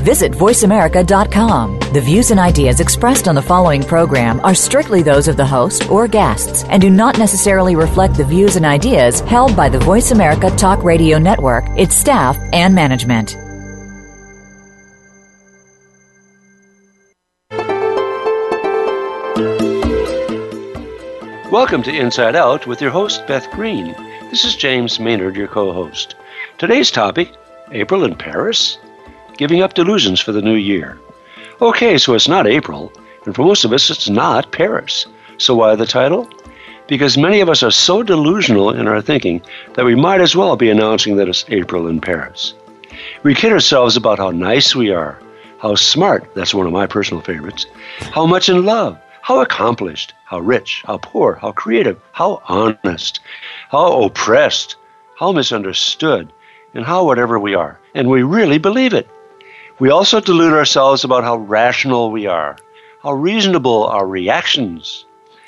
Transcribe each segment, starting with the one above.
Visit voiceamerica.com. The views and ideas expressed on the following program are strictly those of the host or guests and do not necessarily reflect the views and ideas held by the Voice America Talk Radio Network, its staff, and management. Welcome to Inside Out with your host, Beth Green. This is James Maynard, your co host. Today's topic April in Paris? Giving up delusions for the new year. Okay, so it's not April, and for most of us, it's not Paris. So why the title? Because many of us are so delusional in our thinking that we might as well be announcing that it's April in Paris. We kid ourselves about how nice we are, how smart, that's one of my personal favorites, how much in love, how accomplished, how rich, how poor, how creative, how honest, how oppressed, how misunderstood, and how whatever we are. And we really believe it. We also delude ourselves about how rational we are, how reasonable our reactions.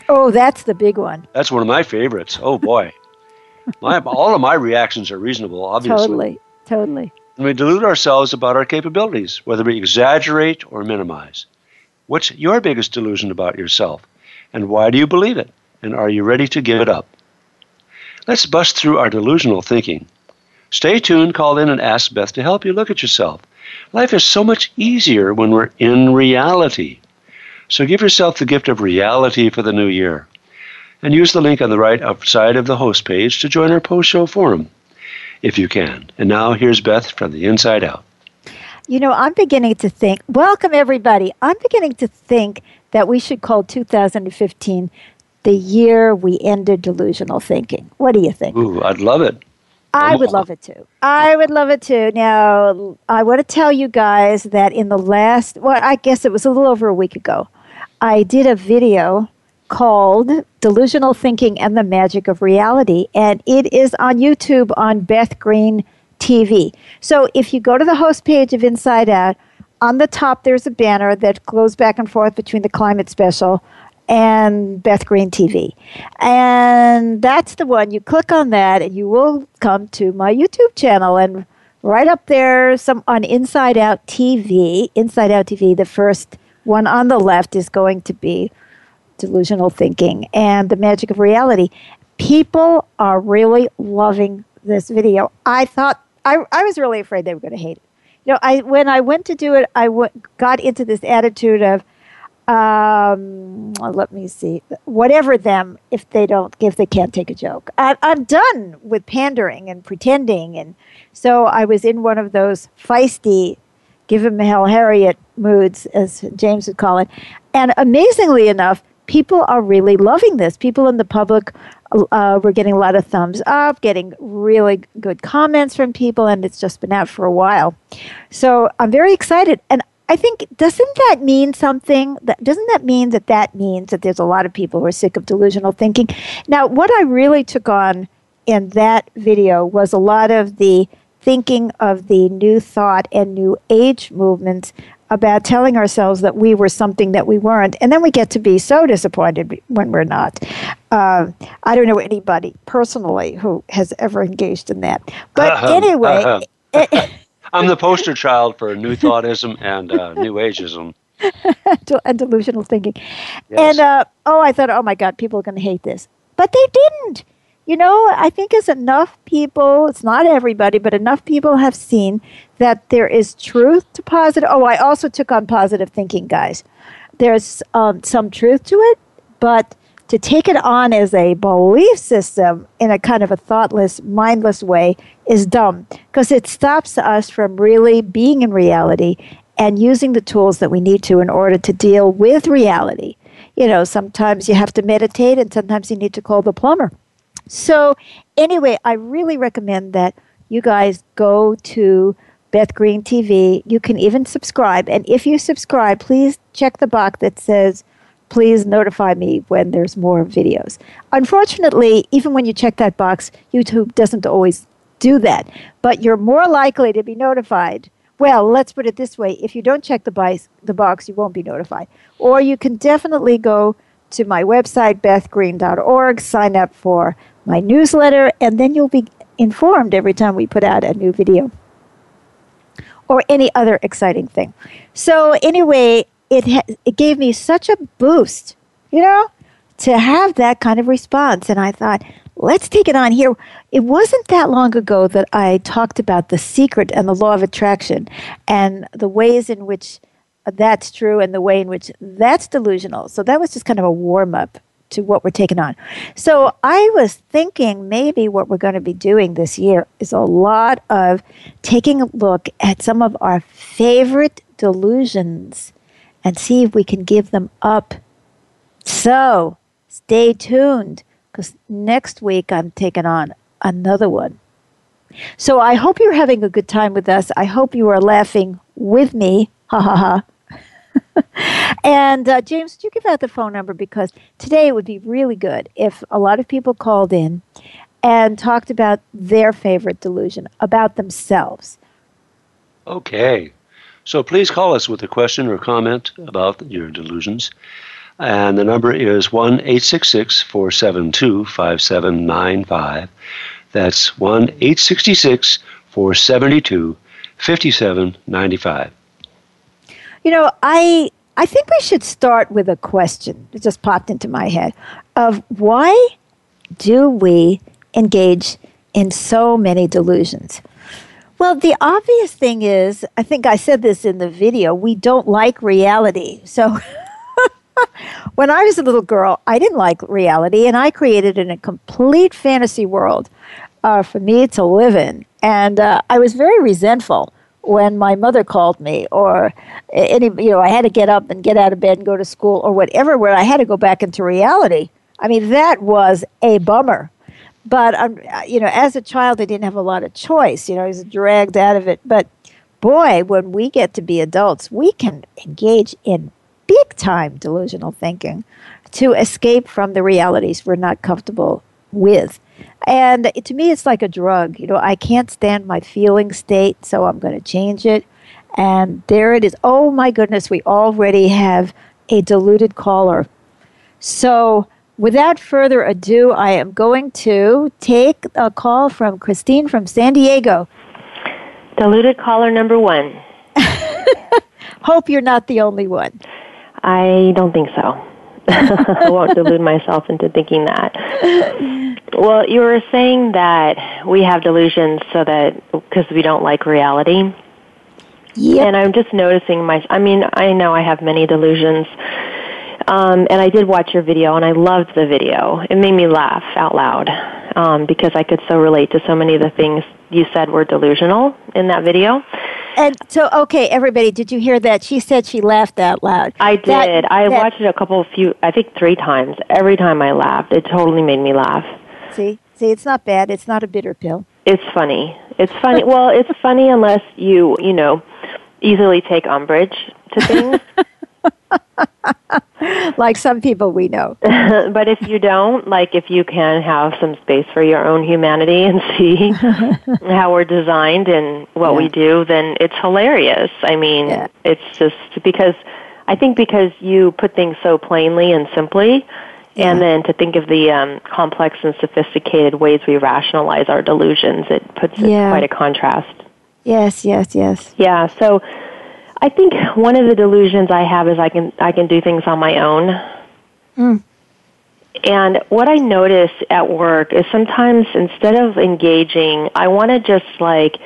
Oh, that's the big one. That's one of my favorites. Oh boy. my, all of my reactions are reasonable, obviously. Totally, totally. And we delude ourselves about our capabilities, whether we exaggerate or minimize. What's your biggest delusion about yourself? And why do you believe it? And are you ready to give it up? Let's bust through our delusional thinking. Stay tuned, call in, and ask Beth to help you look at yourself. Life is so much easier when we're in reality. So give yourself the gift of reality for the new year. And use the link on the right side of the host page to join our post show forum, if you can. And now here's Beth from the inside out. You know, I'm beginning to think, welcome everybody. I'm beginning to think that we should call 2015 the year we ended delusional thinking. What do you think? Ooh, I'd love it. I would love it too. I would love it too. Now, I want to tell you guys that in the last, well, I guess it was a little over a week ago, I did a video called Delusional Thinking and the Magic of Reality, and it is on YouTube on Beth Green TV. So if you go to the host page of Inside Out, on the top there's a banner that goes back and forth between the climate special and Beth Green TV. And that's the one. You click on that and you will come to my YouTube channel and right up there some on Inside Out TV, Inside Out TV, the first one on the left is going to be delusional thinking and the magic of reality. People are really loving this video. I thought I, I was really afraid they were going to hate it. You know, I when I went to do it, I w- got into this attitude of, um, let me see, whatever them if they don't if they can't take a joke. I, I'm done with pandering and pretending, and so I was in one of those feisty, give him hell Harriet moods, as James would call it. And amazingly enough, people are really loving this. People in the public uh, we're getting a lot of thumbs up, getting really good comments from people, and it's just been out for a while. So I'm very excited. And I think, doesn't that mean something? That, doesn't that mean that that means that there's a lot of people who are sick of delusional thinking? Now, what I really took on in that video was a lot of the thinking of the new thought and new age movements about telling ourselves that we were something that we weren't. And then we get to be so disappointed when we're not. Uh, I don't know anybody personally who has ever engaged in that. But uh-huh, anyway. Uh-huh. It, I'm the poster child for New Thoughtism and uh, New Ageism. and delusional thinking. Yes. And, uh, oh, I thought, oh my God, people are going to hate this. But they didn't you know, I think as enough people, it's not everybody, but enough people have seen that there is truth to positive. Oh, I also took on positive thinking, guys. There's um, some truth to it, but to take it on as a belief system in a kind of a thoughtless, mindless way is dumb because it stops us from really being in reality and using the tools that we need to in order to deal with reality. You know, sometimes you have to meditate and sometimes you need to call the plumber. So, anyway, I really recommend that you guys go to Beth Green TV. You can even subscribe. And if you subscribe, please check the box that says, please notify me when there's more videos. Unfortunately, even when you check that box, YouTube doesn't always do that. But you're more likely to be notified. Well, let's put it this way if you don't check the, box, the box, you won't be notified. Or you can definitely go to my website, bethgreen.org, sign up for my newsletter, and then you'll be informed every time we put out a new video or any other exciting thing. So, anyway, it, it gave me such a boost, you know, to have that kind of response. And I thought, let's take it on here. It wasn't that long ago that I talked about the secret and the law of attraction and the ways in which that's true and the way in which that's delusional. So that was just kind of a warm up to what we're taking on. So I was thinking maybe what we're going to be doing this year is a lot of taking a look at some of our favorite delusions and see if we can give them up. So stay tuned because next week I'm taking on another one. So I hope you're having a good time with us. I hope you are laughing with me. Ha ha ha. and uh, James, would you give out the phone number because today it would be really good if a lot of people called in and talked about their favorite delusion about themselves. Okay. So please call us with a question or comment about your delusions. And the number is 1 866 472 5795. That's 1 866 472 5795. You know, I I think we should start with a question. It just popped into my head of why do we engage in so many delusions? Well, the obvious thing is, I think I said this in the video, we don't like reality. So when I was a little girl, I didn't like reality, and I created in a complete fantasy world uh, for me to live in. And uh, I was very resentful when my mother called me or any you know I had to get up and get out of bed and go to school or whatever where I had to go back into reality. I mean that was a bummer. But um, you know as a child I didn't have a lot of choice, you know, I was dragged out of it, but boy, when we get to be adults, we can engage in big time delusional thinking to escape from the realities we're not comfortable with. And to me, it's like a drug. You know, I can't stand my feeling state, so I'm going to change it. And there it is. Oh my goodness, we already have a diluted caller. So, without further ado, I am going to take a call from Christine from San Diego. Diluted caller number one. Hope you're not the only one. I don't think so. I won't delude myself into thinking that. Well, you were saying that we have delusions so that because we don't like reality. Yeah. And I'm just noticing my. I mean, I know I have many delusions. Um, and I did watch your video, and I loved the video. It made me laugh out loud um, because I could so relate to so many of the things you said were delusional in that video. And so, okay, everybody, did you hear that? She said she laughed out loud. I did. That, I that, watched it a couple of few, I think three times. Every time I laughed, it totally made me laugh. See, see, it's not bad. It's not a bitter pill. It's funny. It's funny. well, it's funny unless you, you know, easily take umbrage to things. like some people we know. but if you don't, like if you can have some space for your own humanity and see how we're designed and what yeah. we do, then it's hilarious. I mean, yeah. it's just because I think because you put things so plainly and simply, yeah. and then to think of the um, complex and sophisticated ways we rationalize our delusions, it puts it quite a contrast. Yes, yes, yes. Yeah, so I think one of the delusions I have is I can I can do things on my own. Mm. And what I notice at work is sometimes instead of engaging, I want to just like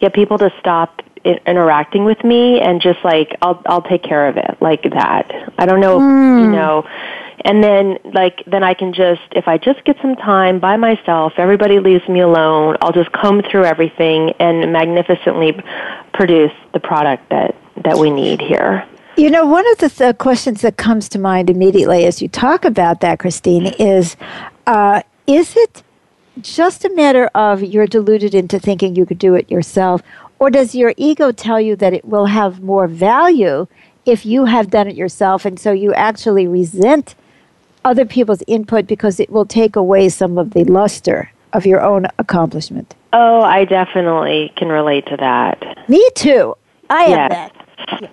get people to stop interacting with me and just like I'll I'll take care of it like that. I don't know, mm. you know. And then like then I can just if I just get some time by myself, everybody leaves me alone, I'll just comb through everything and magnificently produce the product that that we need here. You know, one of the th- questions that comes to mind immediately as you talk about that, Christine, is uh, is it just a matter of you're deluded into thinking you could do it yourself, or does your ego tell you that it will have more value if you have done it yourself, and so you actually resent other people's input because it will take away some of the luster of your own accomplishment. Oh, I definitely can relate to that. Me too. I Yes. am that.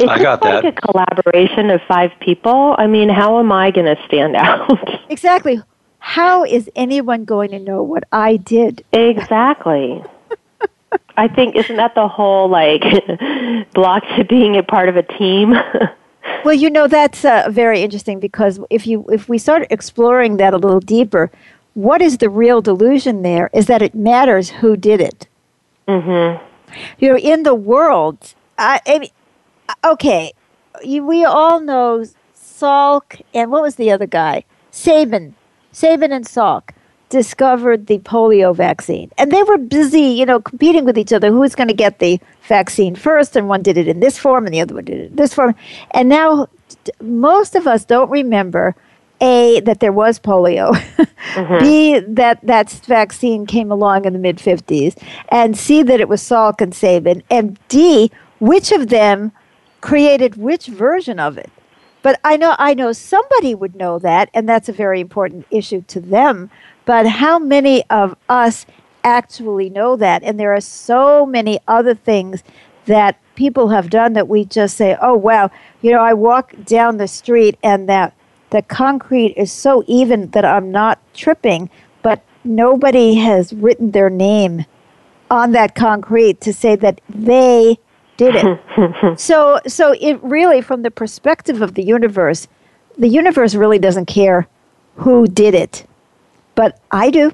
It's I got just like that. a collaboration of five people. I mean, how am I going to stand out? Exactly. How is anyone going to know what I did? exactly. I think isn't that the whole like block to being a part of a team? Well, you know that's uh, very interesting because if you if we start exploring that a little deeper, what is the real delusion there is that it matters who did it. mhm. You know, in the world, I, I mean, okay, you, we all know Salk and what was the other guy? Sabin, Sabin and Salk discovered the polio vaccine, and they were busy, you know, competing with each other. Who's going to get the vaccine first? And one did it in this form, and the other one did it in this form. And now, most of us don't remember a that there was polio, mm-hmm. b that that vaccine came along in the mid fifties, and c that it was Salk and Sabin, and d which of them created which version of it. But I know I know somebody would know that, and that's a very important issue to them. But how many of us actually know that? And there are so many other things that people have done that we just say, "Oh wow!" You know, I walk down the street and that the concrete is so even that I'm not tripping, but nobody has written their name on that concrete to say that they did it. so so it really from the perspective of the universe, the universe really doesn't care who did it. But I do.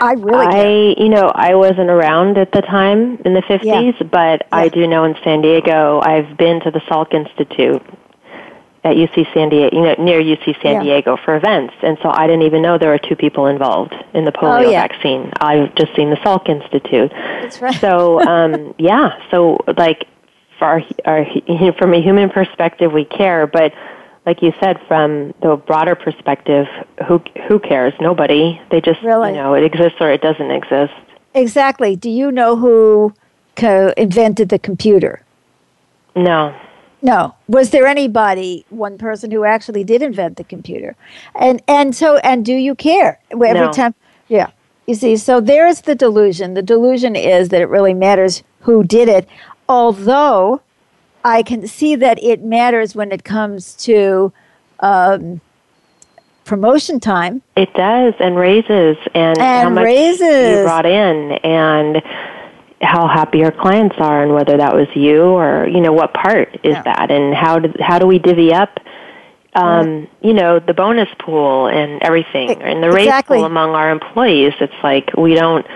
I really. I, you know, I wasn't around at the time in the 50s, but I do know in San Diego, I've been to the Salk Institute at UC San Diego, you know, near UC San Yeah. Diego for events, and so I didn't even know there were two people involved in the polio Oh, yeah. vaccine. I've just seen the Salk Institute. That's right. So, um, yeah, so like for our, our, from a human perspective, we care, but like you said, from the broader perspective, who who cares? Nobody. They just, Really? you know, it exists or it doesn't exist. Exactly. Do you know who co- invented the computer? No. No. Was there anybody, one person who actually did invent the computer? And and so and do you care? Every No. time Yeah. You see, so there's the delusion. The delusion is that it really matters who did it, although I can see that it matters when it comes to um, promotion time It does, and raises, and, how and much raises. you brought in, and how happy your clients are, and whether that was you or you know what part is Yeah. that, and how do how do we divvy up, um, you know, the bonus pool and everything, and the raise exactly. pool among our employees. It's like we don't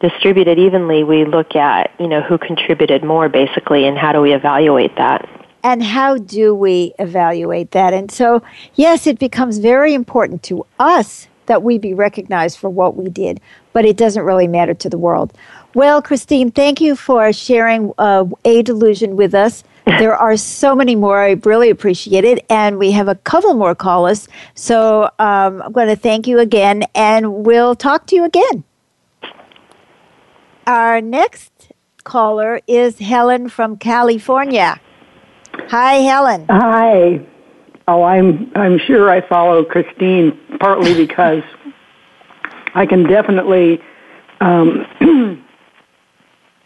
distribute it evenly. We look at you know who contributed more, basically, and how do we evaluate that. and how do we evaluate that? And so, yes, it becomes very important to us that we be recognized for what we did, but it doesn't really matter to the world. Well, Christine, thank you for sharing uh, a delusion with us. There are so many more. I really appreciate it. And we have a couple more callers. So um, I'm going to thank you again, and we'll talk to you again. Our next caller is Helen from California. Hi, Helen. Hi. Oh, I'm I'm sure I follow Christine partly because I can definitely um,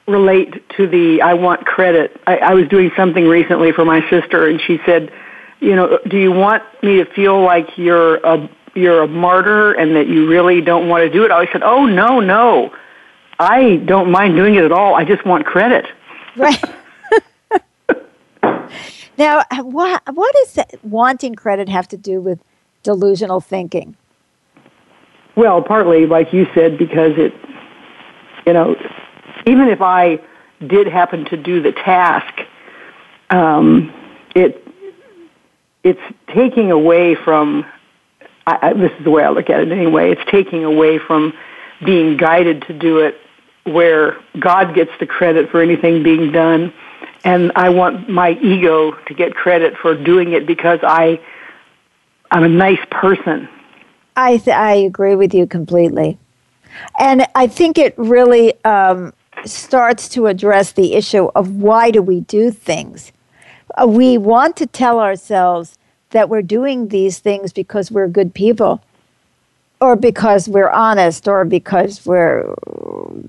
relate to the I want credit. I, I was doing something recently for my sister, and she said, "You know, do you want me to feel like you're a you're a martyr and that you really don't want to do it?" I said, "Oh no, no, I don't mind doing it at all. I just want credit." Right. now, what what does wanting credit have to do with delusional thinking? Well, partly, like you said, because it, you know, even if I did happen to do the task, um, it it's taking away from. I, I, this is the way I look at it anyway. It's taking away from being guided to do it, where God gets the credit for anything being done, and I want my ego to get credit for doing it because I I'm a nice person. I th- I agree with you completely, and I think it really um, starts to address the issue of why do we do things. Uh, we want to tell ourselves that we're doing these things because we're good people. Or because we're honest, or because we're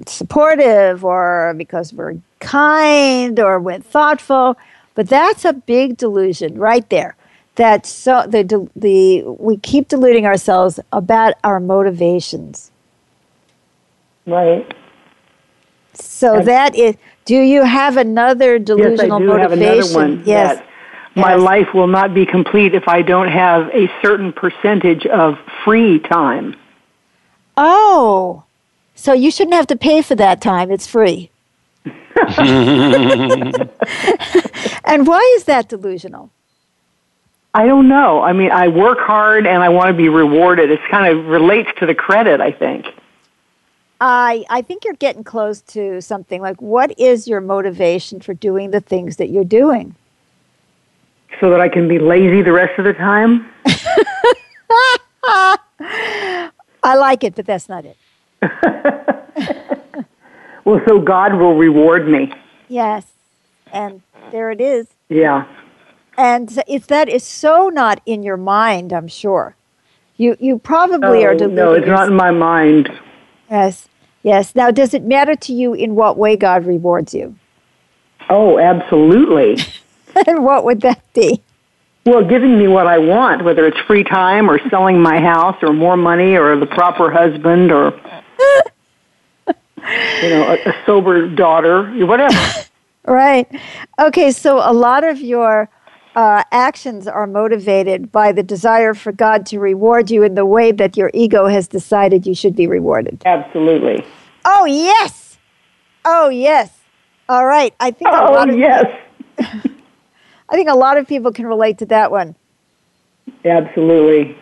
supportive, or because we're kind, or we're thoughtful. But that's a big delusion right there. That so the the we keep deluding ourselves about our motivations. Right. So and that is. Do you have another delusional yes, I do motivation? Have another one yes. My life will not be complete if I don't have a certain percentage of free time. Oh, so you shouldn't have to pay for that time. It's free. and why is that delusional? I don't know. I mean, I work hard and I want to be rewarded. It kind of relates to the credit, I think. I I think you're getting close to something like what is your motivation for doing the things that you're doing? So that I can be lazy the rest of the time? I like it, but that's not it. well, so God will reward me. Yes. And there it is. Yeah. And if that is so not in your mind, I'm sure. You you probably oh, are deluding. No, it's not in my mind. Yes. Yes. Now, does it matter to you in what way God rewards you? Oh, absolutely. and what would that be? Well, giving me what I want, whether it's free time or selling my house or more money or the proper husband or, you know, a, a sober daughter, whatever. right. Okay, so a lot of your uh, actions are motivated by the desire for God to reward you in the way that your ego has decided you should be rewarded. Absolutely. Oh, yes. Oh, yes. All right. I think oh, a lot of yes. I think a lot of people can relate to that one. Absolutely.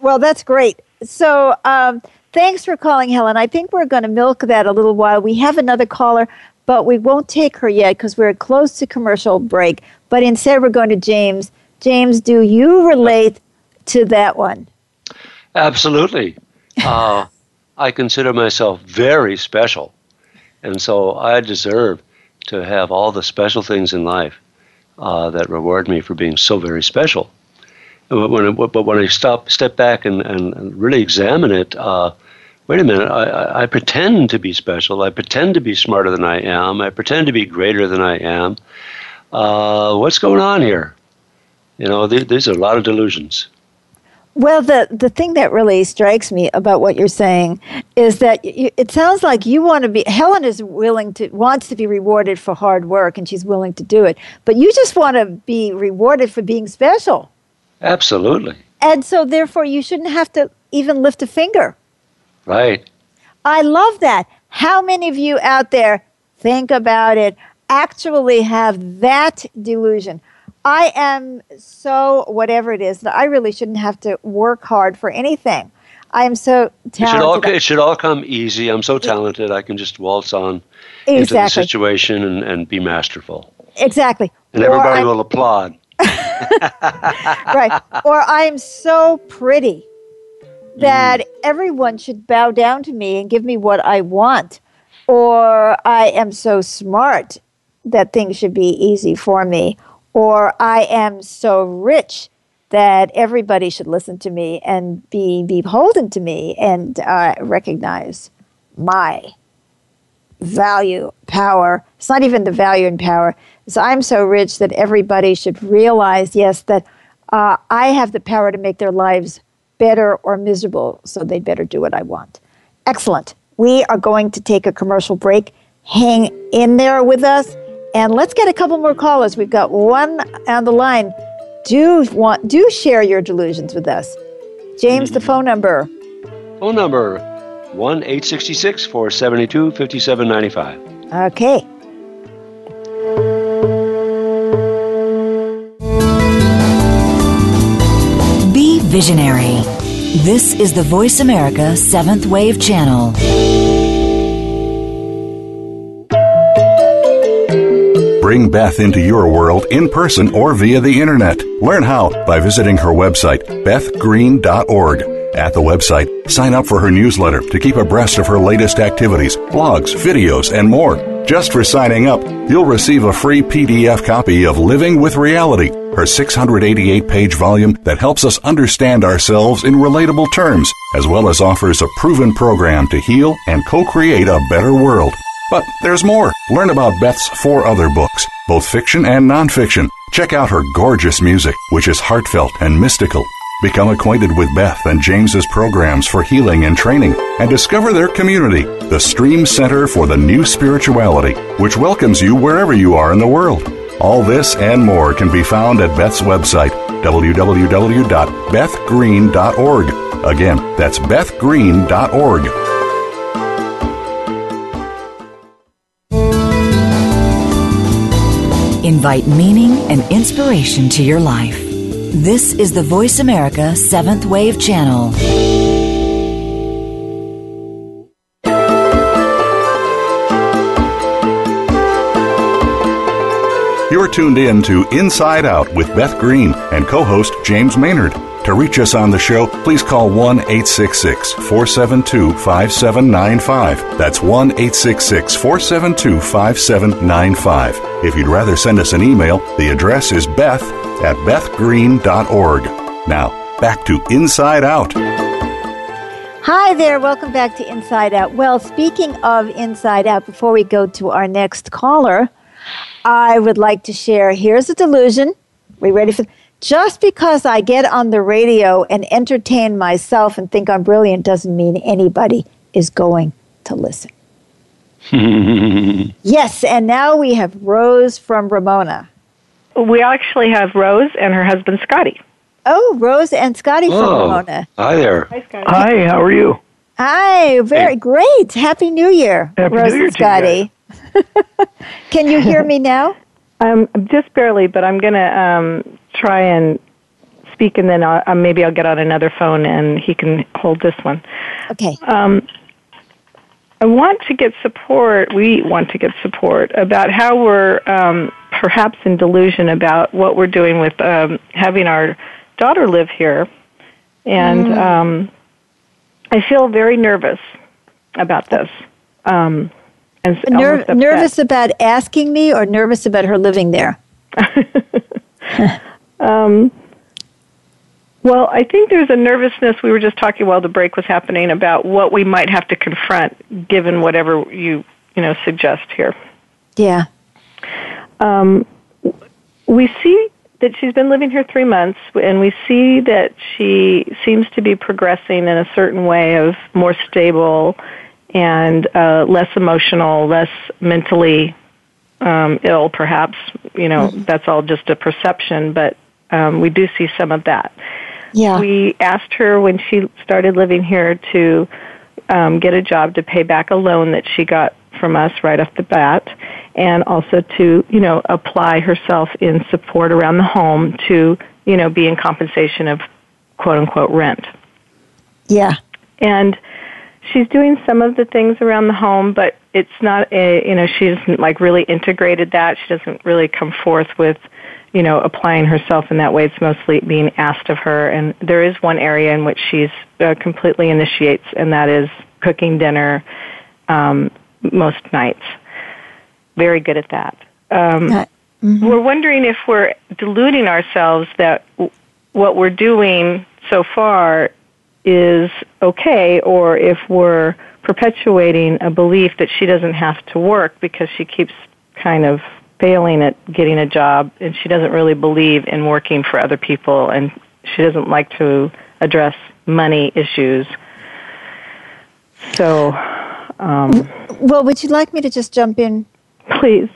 Well, that's great. So, um, thanks for calling, Helen. I think we're going to milk that a little while. We have another caller, but we won't take her yet because we're close to commercial break. But instead, we're going to James. James, do you relate to that one? Absolutely. Uh, I consider myself very special. And so I deserve to have all the special things in life uh, that reward me for being so very special. But when, but when I stop, step back and, and really examine it, uh, wait a minute, I, I pretend to be special. I pretend to be smarter than I am. I pretend to be greater than I am. Uh, what's going on here? You know, th- these are a lot of delusions. Well, the, the thing that really strikes me about what you're saying is that you, it sounds like you want to be, Helen is willing to, wants to be rewarded for hard work and she's willing to do it, but you just want to be rewarded for being special. Absolutely. And so, therefore, you shouldn't have to even lift a finger. Right. I love that. How many of you out there think about it, actually have that delusion? I am so whatever it is that I really shouldn't have to work hard for anything. I am so talented. It should all, it should all come easy. I'm so talented. I can just waltz on exactly. into the situation and, and be masterful. Exactly. And everybody will applaud. right. Or I'm so pretty that mm. everyone should bow down to me and give me what I want. Or I am so smart that things should be easy for me or I am so rich that everybody should listen to me and be, be beholden to me and uh, recognize my value, power. It's not even the value and power. It's I'm so rich that everybody should realize, yes, that uh, I have the power to make their lives better or miserable, so they'd better do what I want. Excellent. We are going to take a commercial break. Hang in there with us. And let's get a couple more callers. We've got one on the line. Do want do share your delusions with us. James, the mm-hmm. phone number. Phone number 1 866 472 5795. Okay. Be visionary. This is the Voice America Seventh Wave Channel. Bring Beth into your world in person or via the internet. Learn how by visiting her website, bethgreen.org. At the website, sign up for her newsletter to keep abreast of her latest activities, blogs, videos, and more. Just for signing up, you'll receive a free PDF copy of Living with Reality, her 688 page volume that helps us understand ourselves in relatable terms, as well as offers a proven program to heal and co create a better world. But there's more. Learn about Beth's four other books, both fiction and nonfiction. Check out her gorgeous music, which is heartfelt and mystical. Become acquainted with Beth and James's programs for healing and training and discover their community, the Stream Center for the New Spirituality, which welcomes you wherever you are in the world. All this and more can be found at Beth's website, www.bethgreen.org. Again, that's bethgreen.org. Invite meaning and inspiration to your life. This is the Voice America Seventh Wave Channel. You're tuned in to Inside Out with Beth Green and co host James Maynard. To reach us on the show, please call 1 866 472 5795. That's 1 866 472 5795. If you'd rather send us an email, the address is beth at bethgreen.org. Now, back to Inside Out. Hi there, welcome back to Inside Out. Well, speaking of Inside Out, before we go to our next caller, I would like to share here's a delusion. We ready for just because I get on the radio and entertain myself and think I'm brilliant doesn't mean anybody is going to listen. yes, and now we have Rose from Ramona. We actually have Rose and her husband Scotty. Oh, Rose and Scotty from Oh, Ramona. hi there. Hi, Scotty. Hi, how are you? Hi, very Hey. great. Happy New Year, Happy Rose New Year and to you Scotty. Can you hear me now? Um, just barely, but I'm going to um, try and speak, and then I'll, uh, maybe I'll get on another phone and he can hold this one. Okay. Um, I want to get support. We want to get support about how we're um, perhaps in delusion about what we're doing with um, having our daughter live here, and um, I feel very nervous about this. Um, and Ner- nervous about asking me or nervous about her living there? Um, well, I think there's a nervousness. We were just talking while the break was happening about what we might have to confront, given whatever you you know suggest here. Yeah. Um, we see that she's been living here three months, and we see that she seems to be progressing in a certain way of more stable and uh, less emotional, less mentally um, ill, perhaps. You know, that's all just a perception, but um, we do see some of that. Yeah. We asked her when she started living here to um, get a job to pay back a loan that she got from us right off the bat, and also to you know apply herself in support around the home to you know be in compensation of quote unquote rent. yeah. And she's doing some of the things around the home, but it's not a you know she doesn't like really integrated that. She doesn't really come forth with you know applying herself in that way. It's mostly being asked of her, and there is one area in which she's uh, completely initiates, and that is cooking dinner um, most nights. Very good at that. Um, Uh, We're wondering if we're deluding ourselves that w- what we're doing so far is okay, or if we're perpetuating a belief that she doesn't have to work because she keeps kind of failing at getting a job and she doesn't really believe in working for other people and she doesn't like to address money issues. So, um, Well, would you like me to just jump in? please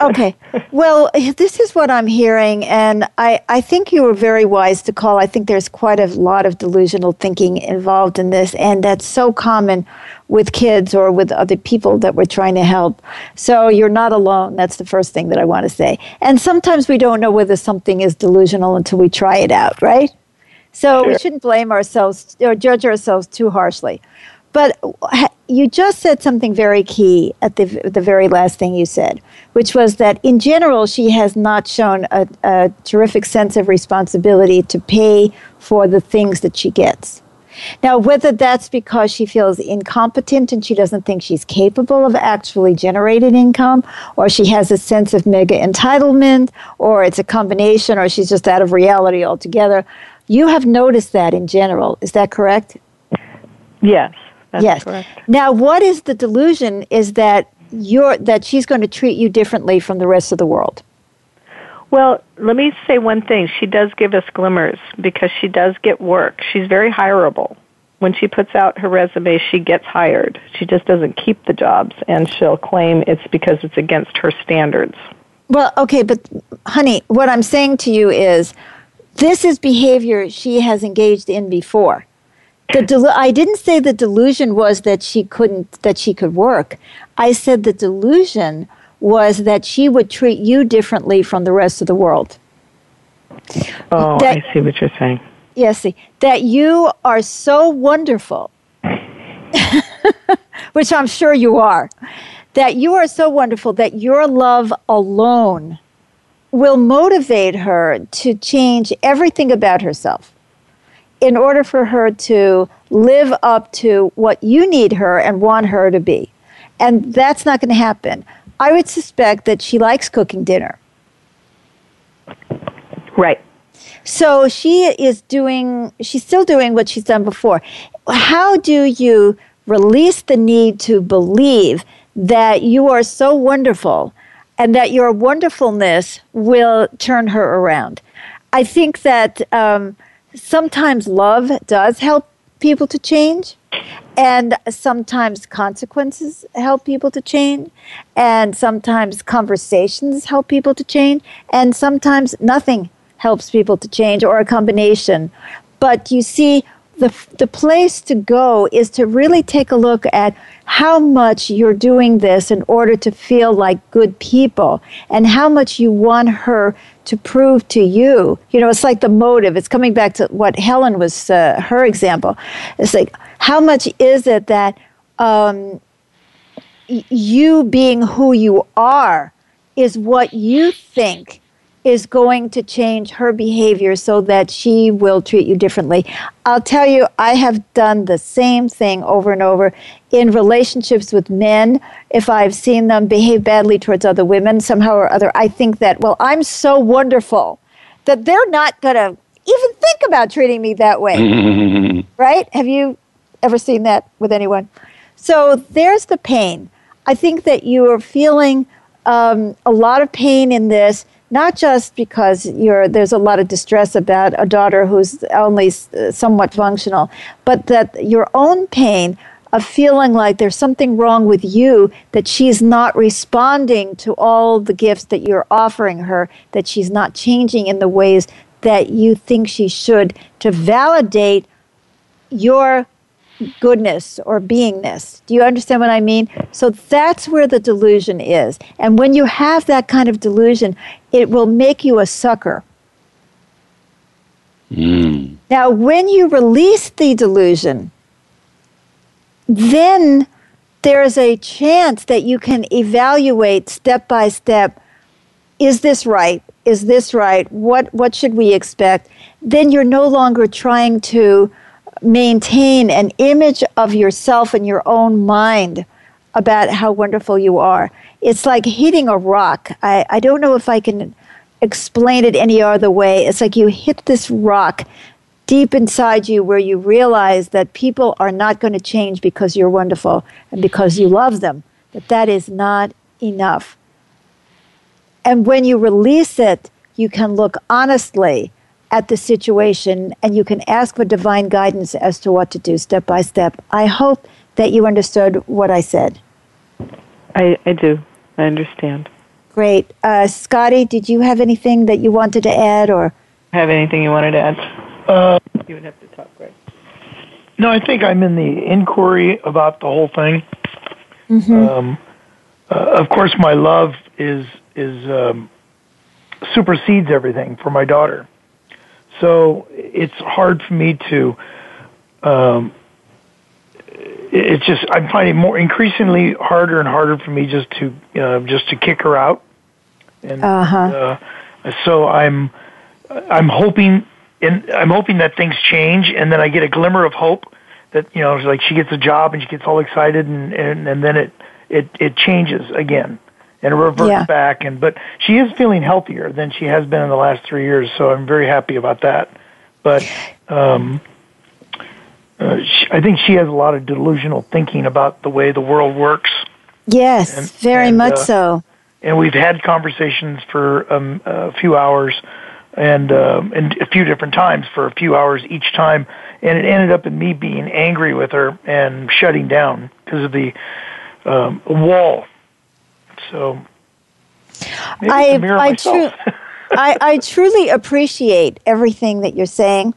Okay. Well, this is what I'm hearing, and I, I think you were very wise to call. I think there's quite a lot of delusional thinking involved in this, and that's so common with kids or with other people that we're trying to help. So you're not alone. That's the first thing that I want to say. And sometimes we don't know whether something is delusional until we try it out, right? So we shouldn't blame ourselves or judge ourselves too harshly. But you just said something very key at the, the very last thing you said, which was that in general, she has not shown a, a terrific sense of responsibility to pay for the things that she gets. Now, whether that's because she feels incompetent and she doesn't think she's capable of actually generating income, or she has a sense of mega entitlement, or it's a combination, or she's just out of reality altogether, you have noticed that in general. Is that correct? Yes. Yes. Correct. Now, what is the delusion is that you're that she's going to treat you differently from the rest of the world. Well, let me say one thing. She does give us glimmers because she does get work. She's very hireable. When she puts out her resume, she gets hired. She just doesn't keep the jobs, and she'll claim it's because it's against her standards. Well, okay, but honey, what I'm saying to you is this is behavior she has engaged in before. The delu- I didn't say the delusion was that she couldn't that she could work. I said the delusion was that she would treat you differently from the rest of the world. Oh, that, I see what you're saying. Yes, see, that you are so wonderful, which I'm sure you are, that you are so wonderful that your love alone will motivate her to change everything about herself in order for her to live up to what you need her and want her to be. And that's not going to happen. I would suspect that she likes cooking dinner. Right. So she is doing, she's still doing what she's done before. How do you release the need to believe that you are so wonderful and that your wonderfulness will turn her around? I think that um, sometimes love does help people to change. And sometimes consequences help people to change. And sometimes conversations help people to change. And sometimes nothing helps people to change or a combination. But you see, the, the place to go is to really take a look at how much you're doing this in order to feel like good people and how much you want her to prove to you. You know, it's like the motive. It's coming back to what Helen was, uh, her example. It's like, how much is it that um, you being who you are is what you think is going to change her behavior so that she will treat you differently. I'll tell you, I have done the same thing over and over in relationships with men. If I've seen them behave badly towards other women, somehow or other, I think that, well, I'm so wonderful that they're not going to even think about treating me that way. right? Have you ever seen that with anyone. So there's the pain. I think that you are feeling um, a lot of pain in this, not just because there's a lot of distress about a daughter who's only somewhat functional, but that your own pain of feeling like there's something wrong with you, that she's not responding to all the gifts that you're offering her, that she's not changing in the ways that you think she should to validate your goodness or beingness. Do you understand what I mean? So that's where the delusion is. And when you have that kind of delusion, it will make you a sucker. Mm. Now, when you release the delusion, then there's a chance that you can evaluate step by step is this right? Is this right? What, what should we expect? Then you're no longer trying to maintain an image of yourself in your own mind about how wonderful you are. It's like hitting a rock. I, I don't know if I can explain it any other way. It's like you hit this rock deep inside you where you realize that people are not going to change because you're wonderful and because you love them, that that is not enough. And when you release it, you can look honestly at the situation and you can ask for divine guidance as to what to do step by step. I hope that you understood what I said. I, I do. I understand. Great. Uh, Scotty, did you have anything that you wanted to add or? Have anything you wanted to add? Uh, you would have to talk, right? No, I think I'm in the inquiry about the whole thing. Mm-hmm. Um, uh, of course, my love is is um, supersedes everything for my daughter. So it's hard for me to. Um, it's just I'm finding more increasingly harder and harder for me just to uh, just to kick her out, and uh-huh. uh, so I'm I'm hoping and I'm hoping that things change, and then I get a glimmer of hope that you know, like she gets a job and she gets all excited, and and, and then it it it changes again and revert yeah. back. And but she is feeling healthier than she has been in the last three years, so I'm very happy about that. But um, uh, she, I think she has a lot of delusional thinking about the way the world works. Yes, and, very and, much uh, so. And we've had conversations for um, a few hours, and um, and a few different times for a few hours each time, and it ended up in me being angry with her and shutting down because of the um, wall. So I I, tru- I I truly appreciate everything that you're saying.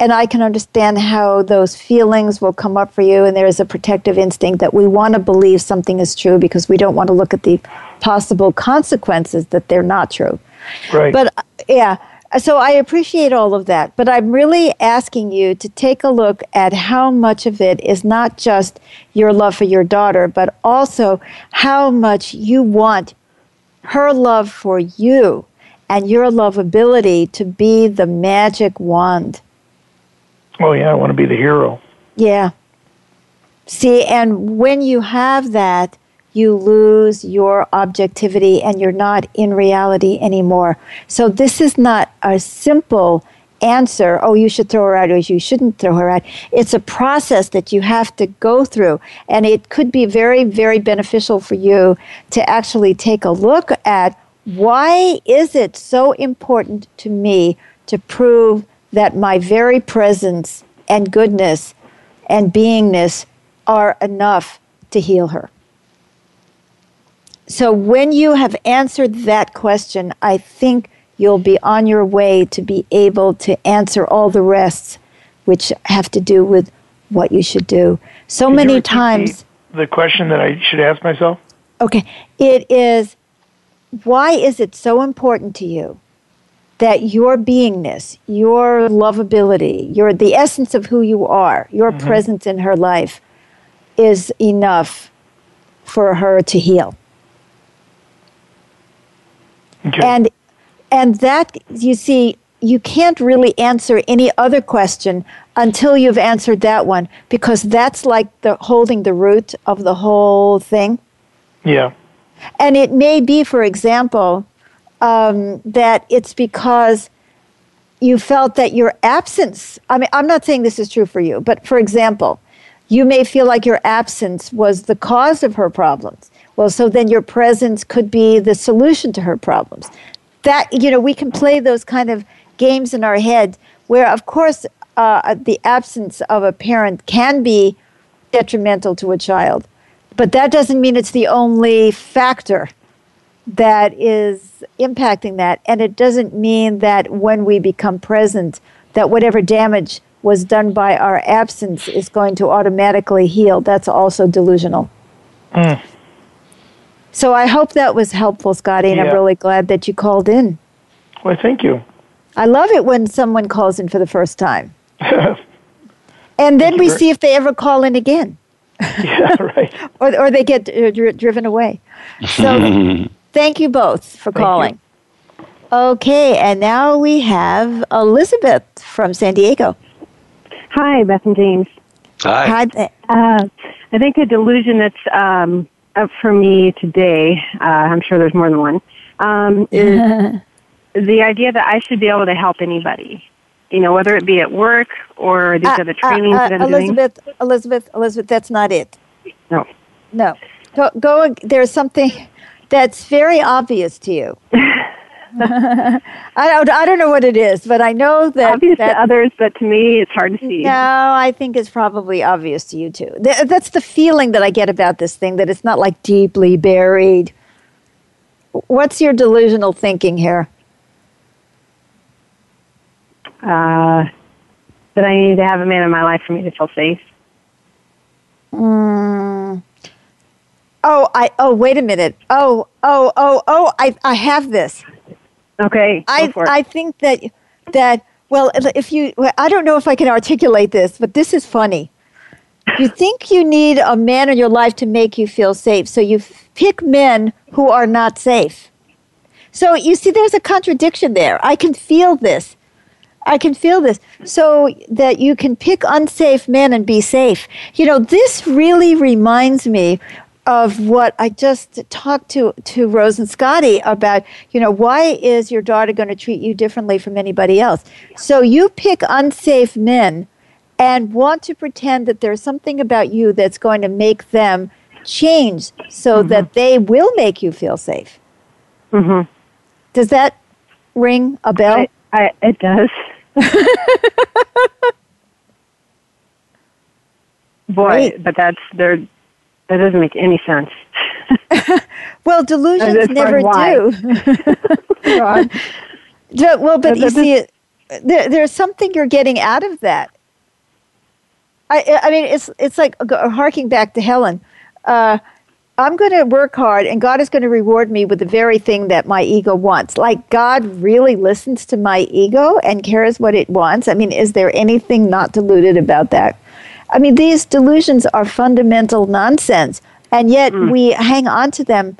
And I can understand how those feelings will come up for you, and there is a protective instinct that we want to believe something is true because we don't want to look at the possible consequences that they're not true. Right. But yeah, so I appreciate all of that, but I'm really asking you to take a look at how much of it is not just your love for your daughter, but also how much you want her love for you and your love ability to be the magic wand. Oh, yeah, I want to be the hero. Yeah. See, and when you have that, you lose your objectivity and you're not in reality anymore. So this is not a simple answer, oh, you should throw her out or you shouldn't throw her out. It's a process that you have to go through. And it could be very, very beneficial for you to actually take a look at why is it so important to me to prove that my very presence and goodness and beingness are enough to heal her? So when you have answered that question, I think you'll be on your way to be able to answer all the rests, which have to do with what you should do. So Can many times. The, the question that I should ask myself? Okay. It is why is it so important to you that your beingness, your lovability, your the essence of who you are, your mm-hmm. presence in her life is enough for her to heal? Okay. And and that you see you can't really answer any other question until you've answered that one because that's like the holding the root of the whole thing. Yeah. And it may be, for example, um, that it's because you felt that your absence, I mean, I'm not saying this is true for you, but for example, you may feel like your absence was the cause of her problems. Well, so then your presence could be the solution to her problems. That, you know, we can play those kind of games in our head where, of course, uh, the absence of a parent can be detrimental to a child, but that doesn't mean it's the only factor that is impacting that. And it doesn't mean that when we become present, that whatever damage was done by our absence is going to automatically heal. That's also delusional. Mm. So I hope that was helpful, Scotty, and yeah. I'm really glad that you called in. Well, thank you. I love it when someone calls in for the first time. and then we see if they ever call in again. yeah, right. or, or they get uh, dri- driven away. So thank you both for calling. Okay, and now we have Elizabeth from San Diego. Hi, Beth and James. Hi. Hi. Uh, I think a delusion that's um, up for me today, uh, I'm sure there's more than one, um, is the idea that I should be able to help anybody. You know, whether it be at work or these uh, other uh, trainings uh, that I'm Elizabeth, doing. Elizabeth, Elizabeth, that's not it. No. No. Go, go there's something that's very obvious to you. I don't. I don't know what it is, but I know that obvious that, to others, but to me, it's hard to see. No, I think it's probably obvious to you too. That's the feeling that I get about this thing. That it's not like deeply buried. What's your delusional thinking here? Uh, that I need to have a man in my life for me to feel safe. Mm. Oh, I. Oh, wait a minute. Oh, oh, oh, oh. I. I have this. Okay. I I think that that well, if you I don't know if I can articulate this, but this is funny. You think you need a man in your life to make you feel safe, so you pick men who are not safe. So you see, there's a contradiction there. I can feel this. I can feel this. So that you can pick unsafe men and be safe. You know, this really reminds me of what I just talked to to Rose and Scotty about, you know, why is your daughter going to treat you differently from anybody else? So you pick unsafe men and want to pretend that there's something about you that's going to make them change so mm-hmm. that they will make you feel safe. Mm-hmm. Does that ring a bell? I, I, it does. Boy, but that's there that doesn't make any sense. well, delusions never do. well, but you see, there, there's something you're getting out of that. I, I mean, it's it's like harking back to Helen. Uh, I'm going to work hard, and God is going to reward me with the very thing that my ego wants. Like God really listens to my ego and cares what it wants. I mean, is there anything not deluded about that? I mean, these delusions are fundamental nonsense, and yet mm. we hang on to them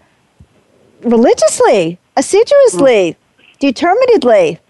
religiously, assiduously, mm. determinedly.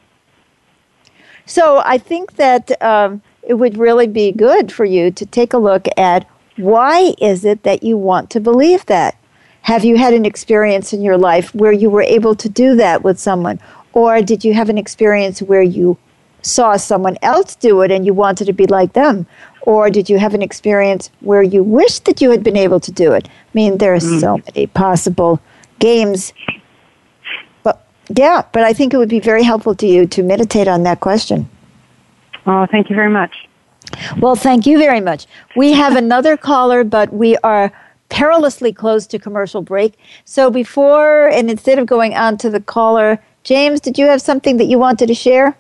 So I think that um, it would really be good for you to take a look at why is it that you want to believe that? Have you had an experience in your life where you were able to do that with someone? Or did you have an experience where you saw someone else do it and you wanted to be like them? Or did you have an experience where you wished that you had been able to do it? I mean, there are mm. so many possible games. But yeah, but I think it would be very helpful to you to meditate on that question. Oh, thank you very much. Well, thank you very much. We have another caller, but we are perilously close to commercial break. So before and instead of going on to the caller, James, did you have something that you wanted to share?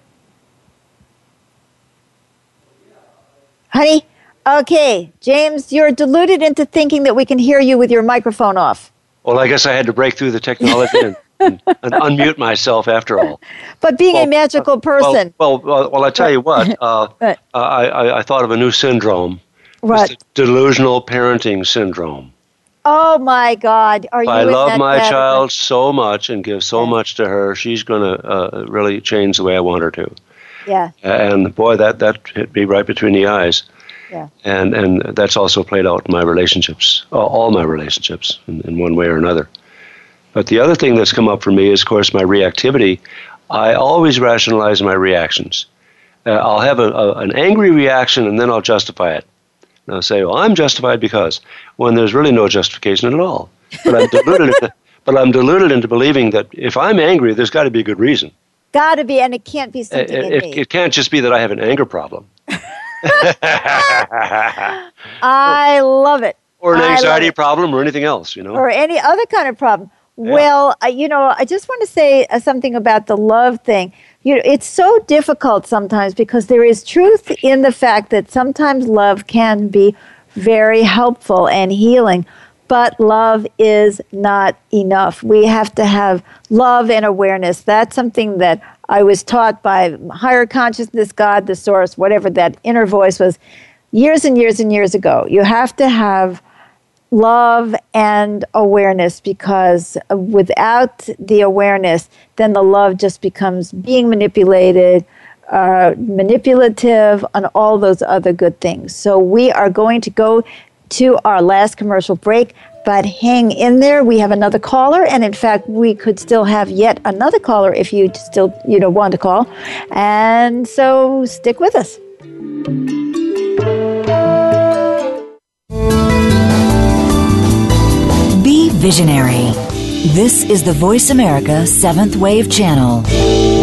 Honey? Okay, James, you're deluded into thinking that we can hear you with your microphone off. Well, I guess I had to break through the technology and, and, and unmute myself after all. But being well, a magical person. Well, well, well, I tell you what, uh, uh, I, I thought of a new syndrome. What? delusional parenting syndrome. Oh my God! Are you? I love my child so much and give so much to her. She's going to uh, really change the way I want her to. Yeah. And boy, that that hit me right between the eyes. Yeah. And and that's also played out in my relationships, all my relationships, in, in one way or another. But the other thing that's come up for me is, of course, my reactivity. I always rationalize my reactions. Uh, I'll have a, a, an angry reaction and then I'll justify it. And I'll say, well, I'm justified because, when there's really no justification at all. But I'm deluded, into, but I'm deluded into believing that if I'm angry, there's got to be a good reason. Got to be, and it can't be something it, it, it, can't just be that I have an anger problem. I love it. Or an anxiety problem or anything else, you know. Or any other kind of problem. Yeah. Well, uh, you know, I just want to say uh, something about the love thing. You know, it's so difficult sometimes because there is truth in the fact that sometimes love can be very helpful and healing, but love is not enough. We have to have love and awareness. That's something that I was taught by higher consciousness, God, the source, whatever that inner voice was, years and years and years ago. You have to have love and awareness because without the awareness, then the love just becomes being manipulated, uh, manipulative, and all those other good things. So we are going to go to our last commercial break. But hang in there. We have another caller, and in fact, we could still have yet another caller if you still you know want to call. And so stick with us. Be visionary. This is the Voice America Seventh Wave Channel.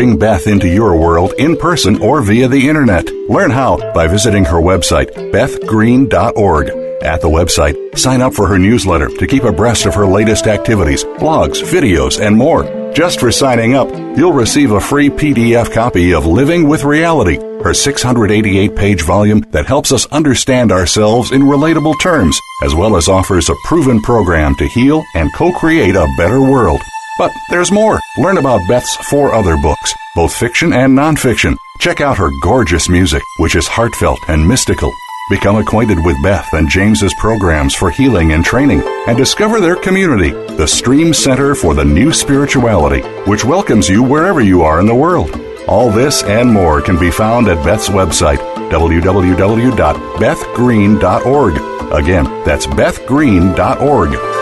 Bring Beth into your world in person or via the internet. Learn how by visiting her website, bethgreen.org. At the website, sign up for her newsletter to keep abreast of her latest activities, blogs, videos, and more. Just for signing up, you'll receive a free PDF copy of Living with Reality, her 688 page volume that helps us understand ourselves in relatable terms, as well as offers a proven program to heal and co create a better world. But there's more. Learn about Beth's four other books, both fiction and nonfiction. Check out her gorgeous music, which is heartfelt and mystical. Become acquainted with Beth and James's programs for healing and training and discover their community, the Stream Center for the New Spirituality, which welcomes you wherever you are in the world. All this and more can be found at Beth's website, www.bethgreen.org. Again, that's bethgreen.org.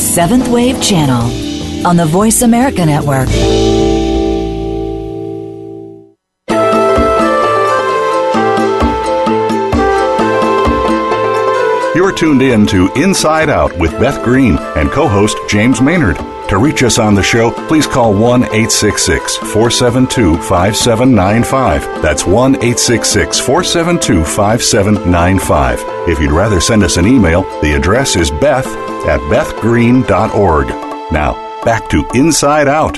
Seventh Wave Channel on the Voice America Network. You're tuned in to Inside Out with Beth Green and co host James Maynard. To reach us on the show, please call 1 866 472 5795. That's 1 866 472 5795. If you'd rather send us an email, the address is beth at bethgreen.org. Now, back to Inside Out.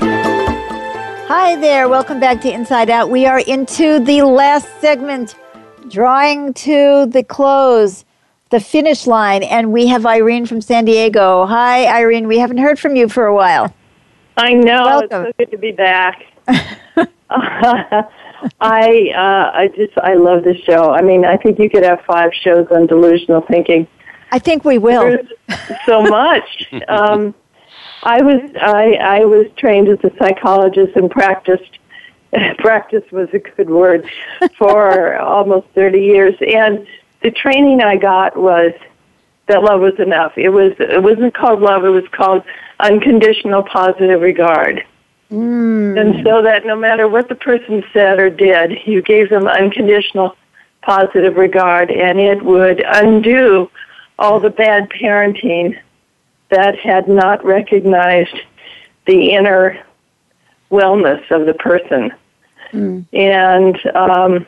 Hi there. Welcome back to Inside Out. We are into the last segment, drawing to the close the finish line, and we have Irene from San Diego. Hi, Irene. We haven't heard from you for a while. I know. Welcome. It's so good to be back. I uh, I just I love this show. I mean, I think you could have five shows on delusional thinking. I think we will. There's so much. um, I was I I was trained as a psychologist and practiced practice was a good word for almost 30 years and the training I got was that love was enough. It was it wasn't called love, it was called unconditional positive regard. Mm. And so that no matter what the person said or did, you gave them unconditional positive regard and it would undo all the bad parenting that had not recognized the inner wellness of the person. Mm. And um,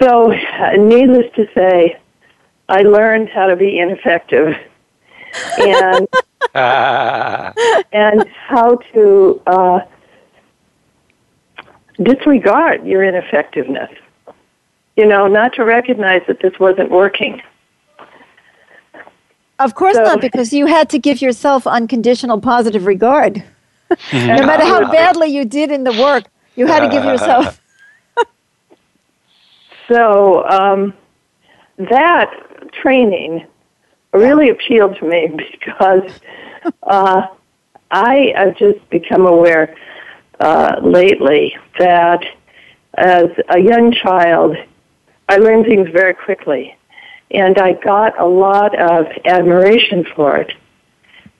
so, needless to say, I learned how to be ineffective and and how to uh, disregard your ineffectiveness. You know, not to recognize that this wasn't working. Of course So- not, because you had to give yourself unconditional positive regard. no matter how badly you did in the work, you had to give yourself. So um, that training really appealed to me because uh, I have just become aware uh, lately that as a young child, I learned things very quickly, and I got a lot of admiration for it.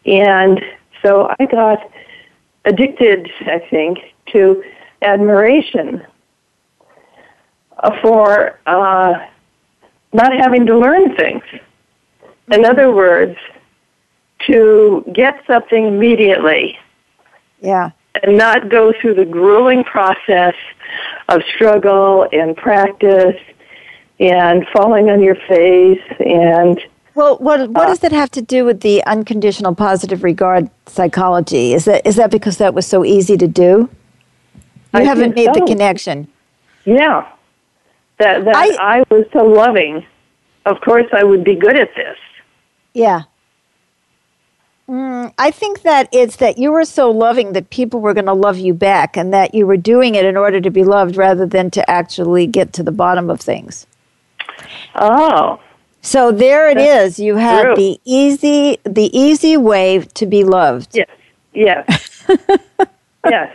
And so I got addicted, I think, to admiration for uh, not having to learn things. In other words, to get something immediately Yeah. and not go through the grueling process of struggle and practice and falling on your face and Well, what what does that have to do with the unconditional positive regard psychology? Is that is that because that was so easy to do? You I haven't made the connection. yeah that that I- I, was so loving of course I would be good at this Yeah. Mm, I think that it's that you were so loving that people were going to love you back, and that you were doing it in order to be loved rather than to actually get to the bottom of things. oh So there it is. You had true. the easy, the easy way to be loved. yes yes yes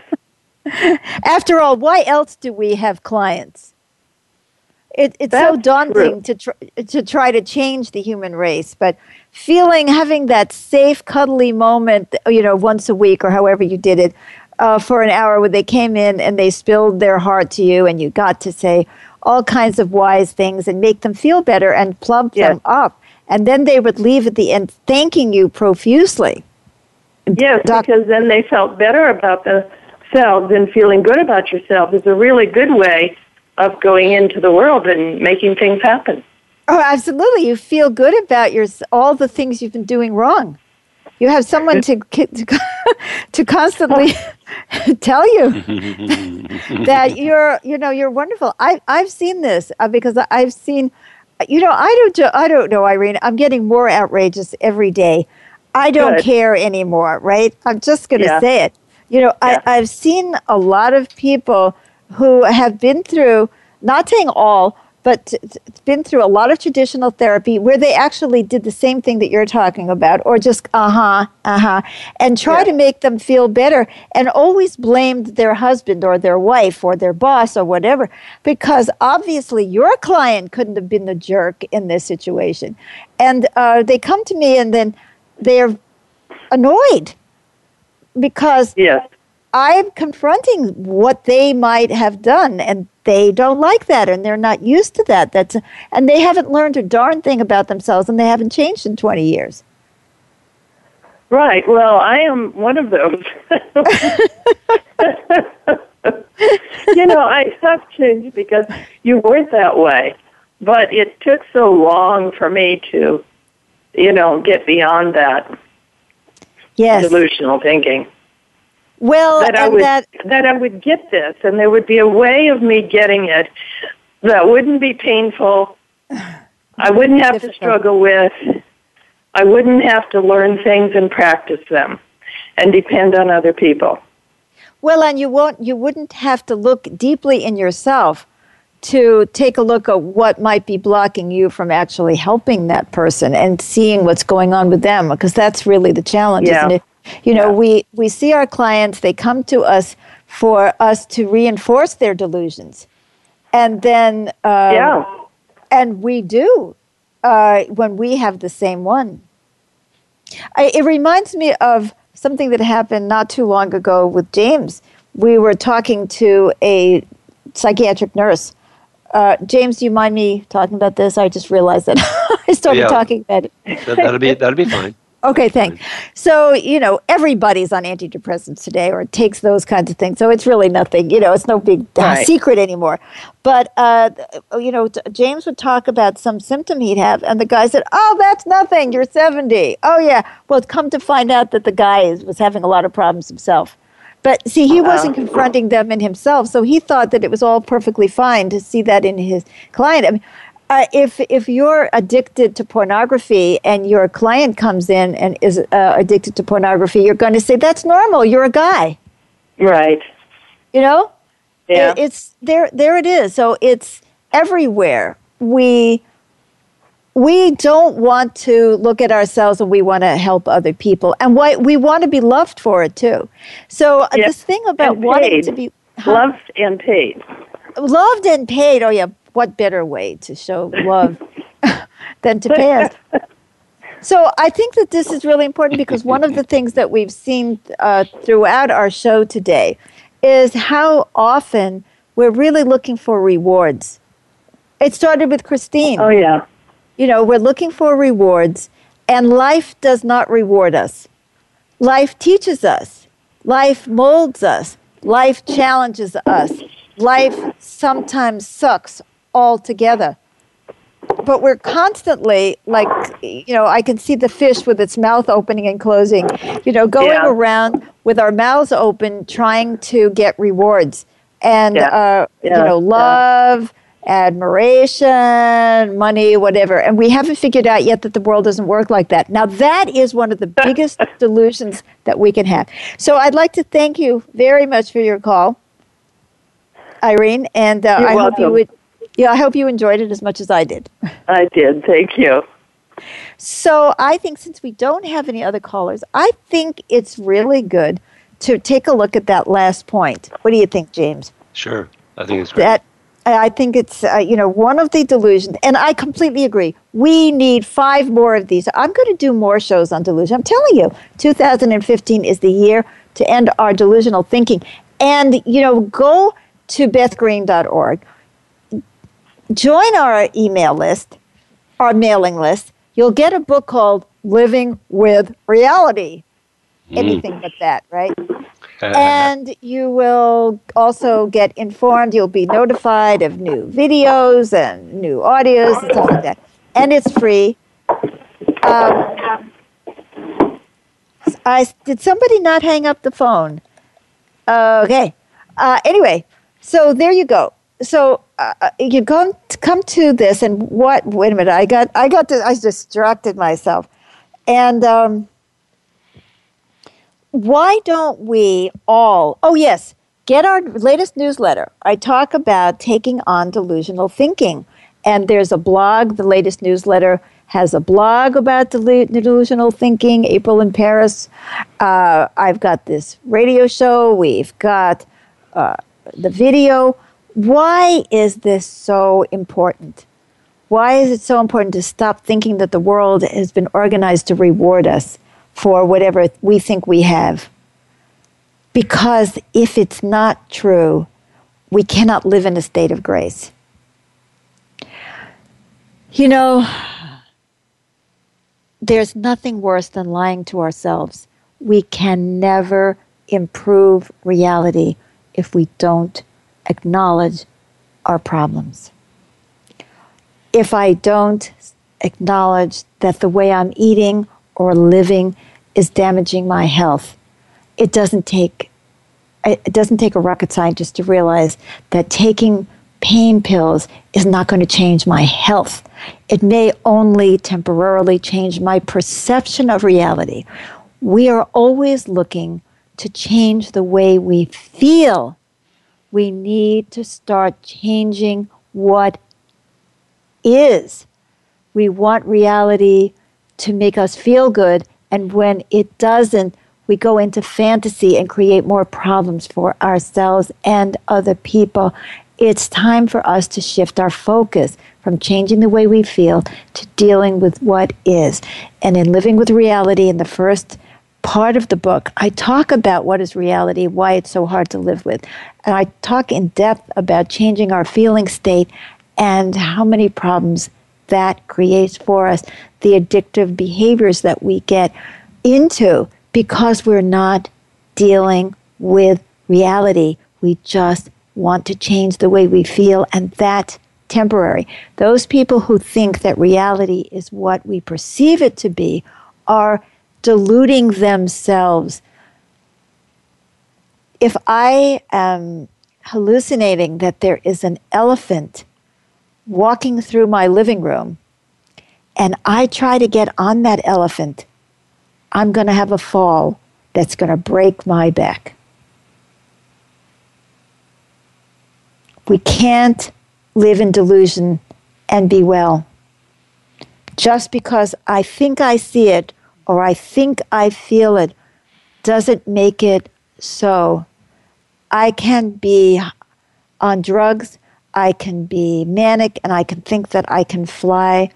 After all, why else do we have clients? It, it's so That's daunting to tr- to try to change the human race, but feeling having that safe, cuddly moment, you know, once a week or however you did it, uh, for an hour where they came in and they spilled their heart to you, and you got to say all kinds of wise things and make them feel better and plump Yes. them up, and then they would leave at the end thanking you profusely. yes Doc- because then they felt better about themselves and feeling good about yourself is a really good way of going into the world and making things happen Oh, absolutely. You feel good about your all the things you've been doing wrong. You have someone to to, to constantly tell you that you're you know you're wonderful. I I've seen this uh, because I- I've seen you know I don't I don't know Irene. I'm getting more outrageous every day. I don't Good. care anymore, right? I'm just going to Yeah. say it. You know, I, I've seen a lot of people who have been through, not saying all, but been through a lot of traditional therapy where they actually did the same thing that you're talking about, or just uh huh, uh huh, and try Yeah. to make them feel better, and always blamed their husband or their wife or their boss or whatever, because obviously your client couldn't have been the jerk in this situation, and uh, they come to me and then they're annoyed because Yes. I'm confronting what they might have done, and they don't like that, and they're not used to that. That's and they haven't learned a darn thing about themselves, and they haven't changed in 20 years. Right. Well, I am one of those. you know, I have changed because you weren't that way. But it took so long for me to, you know, get beyond that Yes. delusional thinking. Well, That I would that that I would get this, and there would be a way of me getting it that wouldn't be painful. I wouldn't have to struggle with. I wouldn't have to learn things and practice them, and depend on other people. well, and you won't. You wouldn't have to look deeply in yourself to take a look at what might be blocking you from actually helping that person and seeing what's going on with them, because that's really the challenge, Yeah. isn't it? You know, we we see our clients. They come to us for us to reinforce their delusions, and then um, yeah. And we do uh, when we have the same one. I, it reminds me of something that happened not too long ago with James. We were talking to a psychiatric nurse. Uh, James, do you mind me talking about this? I just realized that I started Yeah. talking about it. That, that'll be that'll be fine. Okay, thanks. So, you know, everybody's on antidepressants today or takes those kinds of things. So it's really nothing, you know, it's no big uh, Right. secret anymore. But, uh, you know, James would talk about some symptom he'd have, and the guy said, Oh, that's nothing. You're 70. Oh, yeah. Well, come to find out that the guy is, was having a lot of problems himself. But see, he wasn't confronting them in himself, so he thought that it was all perfectly fine to see that in his client. I mean, uh, if if you're addicted to pornography and your client comes in and is uh, addicted to pornography, you're going to say that's normal. You're a guy, Right. you know. Yeah. It- it's there. There it is. So it's everywhere. We we don't want to look at ourselves and we want to help other people, and why we want to be loved for it too. So uh, this thing about wanting to be huh? Loved and paid. loved and paid. Oh yeah, what better way to show love than to pay us? So I think that this is really important because one of the things that we've seen uh, throughout our show today is how often we're really looking for rewards. It started with Christine. Oh yeah. You know, we're looking for rewards, and life does not reward us. Life teaches us, life molds us, life challenges us, life sometimes sucks altogether. But we're constantly like, you know, I can see the fish with its mouth opening and closing, you know, going Yeah. around with our mouths open trying to get rewards. And, Yeah. uh, Yeah. you know, love, admiration, money, whatever. And we haven't figured out yet that the world doesn't work like that. Now, that is one of the biggest delusions that we can have. So I'd like to thank you very much for your call, Irene. And uh, I hope you would. Yeah, I hope you enjoyed it as much as I did. I did. Thank you. So I think since we don't have any other callers, I think it's really good to take a look at that last point. What do you think, James? Sure, I think it's great. That I think it's uh, you know one of the delusions, and I completely agree. We need five more of these. I'm going to do more shows on delusion. I'm telling you, 2015 is the year to end our delusional thinking. And you know, go to bethgreen.org, join our email list, our mailing list. You'll get a book called Living with Reality. Anything but that, right? and you will also get informed. You'll be notified of new videos and new audios and stuff like that. And it's free. Um, I did somebody not hang up the phone? Okay. Uh, anyway, so there you go. So uh, uh, you come come to this, and what? Wait a minute. I got I got to, I distracted myself, and. Um, why don't we all, oh, yes, get our latest newsletter. I talk about taking on delusional thinking. And there's a blog, the latest newsletter has a blog about delusional thinking, April in Paris. Uh, I've got this radio show, we've got uh, the video. Why is this so important? Why is it so important to stop thinking that the world has been organized to reward us for whatever we think we have? Because if it's not true, we cannot live in a state of grace. You know, there's nothing worse than lying to ourselves. We can never improve reality if we don't acknowledge our problems. If I don't acknowledge that the way I'm eating or living is damaging my health, it doesn't take it doesn't take a rocket scientist to realize that taking pain pills is not going to change my health. It may only temporarily change my perception of reality. We are always looking to change the way we feel. We need to start changing what is. We want reality to make us feel good, and when it doesn't, we go into fantasy and create more problems for ourselves and other people. It's time for us to shift our focus from changing the way we feel to dealing with what is. And in Living with Reality, in the first part of the book, I talk about what is reality, why it's so hard to live with. And I talk in depth about changing our feeling state and how many problems that creates for us, the addictive behaviors that we get into because we're not dealing with reality. We just want to change the way we feel, and that's temporary. Those people who think that reality is what we perceive it to be are deluding themselves. If I am hallucinating that there is an elephant walking through my living room and I try to get on that elephant, I'm going to have a fall that's going to break my back. We can't live in delusion and be well. Just because I think I see it or I think I feel it doesn't make it so. I can be on drugs, I can be manic, and I can think that I can fly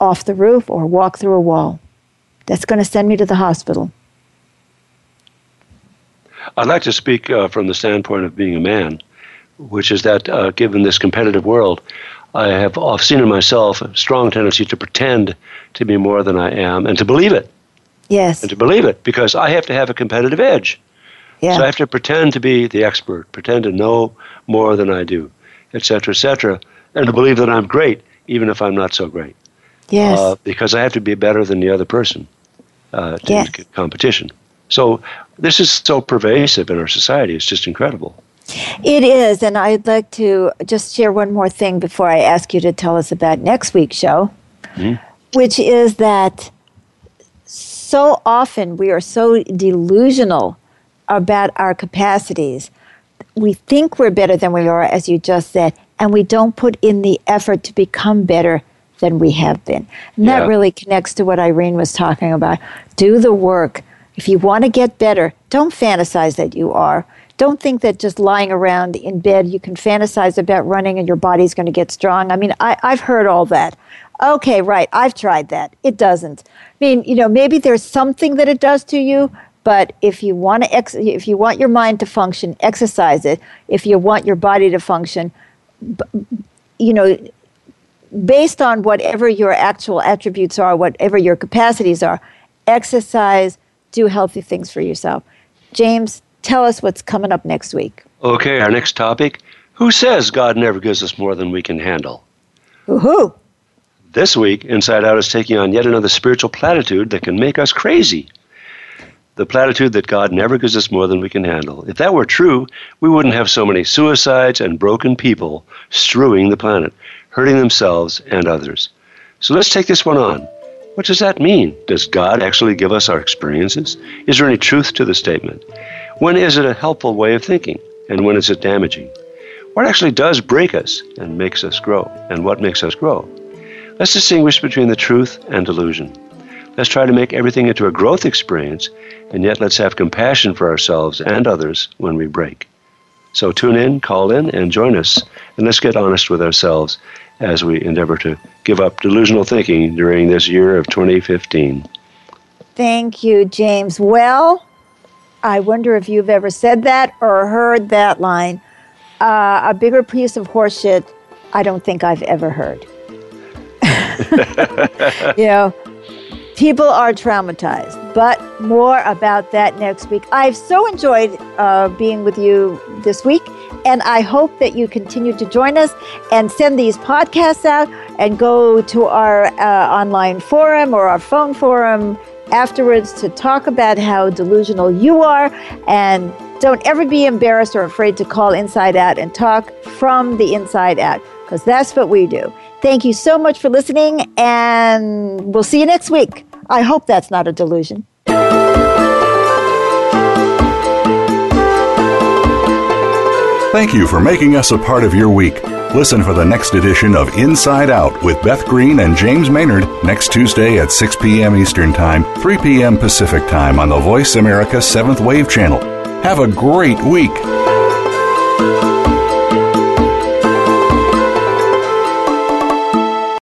off the roof or walk through a wall. That's going to send me to the hospital. I'd like to speak uh, from the standpoint of being a man which is that uh, given this competitive world, I have I've seen in myself a strong tendency to pretend to be more than I am and to believe it. Yes. And to believe it because I have to have a competitive edge. Yeah. So I have to pretend to be the expert, pretend to know more than I do, et cetera, et cetera, and to believe that I'm great even if I'm not so great. Yes. Uh, because I have to be better than the other person uh, to yes. competition. So this is so pervasive in our society. It's just incredible. It is, and I'd like to just share one more thing before I ask you to tell us about next week's show, mm-hmm. which is that so often we are so delusional about our capacities. We think we're better than we are, as you just said, and we don't put in the effort to become better than we have been. And yeah. that really connects to what Irene was talking about. Do the work. If you want to get better, don't fantasize that you are don't think that just lying around in bed you can fantasize about running and your body's going to get strong. I mean, I, I've heard all that. Okay, right. I've tried that. It doesn't. I mean, you know, maybe there's something that it does to you, but if you want to, ex- if you want your mind to function, exercise it. If you want your body to function, you know, based on whatever your actual attributes are, whatever your capacities are, exercise, do healthy things for yourself. James, tell us what's coming up next week. Okay, our next topic Who says God never gives us more than we can handle? Woohoo! This week, Inside Out is taking on yet another spiritual platitude that can make us crazy. The platitude that God never gives us more than we can handle. If that were true, we wouldn't have so many suicides and broken people strewing the planet, hurting themselves and others. So let's take this one on. What does that mean? Does God actually give us our experiences? Is there any truth to the statement? When is it a helpful way of thinking? And when is it damaging? What actually does break us and makes us grow? And what makes us grow? Let's distinguish between the truth and delusion. Let's try to make everything into a growth experience, and yet let's have compassion for ourselves and others when we break. So tune in, call in, and join us, and let's get honest with ourselves as we endeavor to give up delusional thinking during this year of 2015. Thank you, James. Well, I wonder if you've ever said that or heard that line. Uh, a bigger piece of horseshit I don't think I've ever heard. you know, people are traumatized, but more about that next week. I've so enjoyed uh, being with you this week, and I hope that you continue to join us and send these podcasts out and go to our uh, online forum or our phone forum afterwards to talk about how delusional you are and don't ever be embarrassed or afraid to call Inside Out and talk from the inside out because that's what we do. Thank you so much for listening, and we'll see you next week. I hope that's not a delusion. Thank you for making us a part of your week. Listen for the next edition of Inside Out with Beth Green and James Maynard next Tuesday at 6 p.m. Eastern Time, 3 p.m. Pacific Time on the Voice America 7th Wave Channel. Have a great week.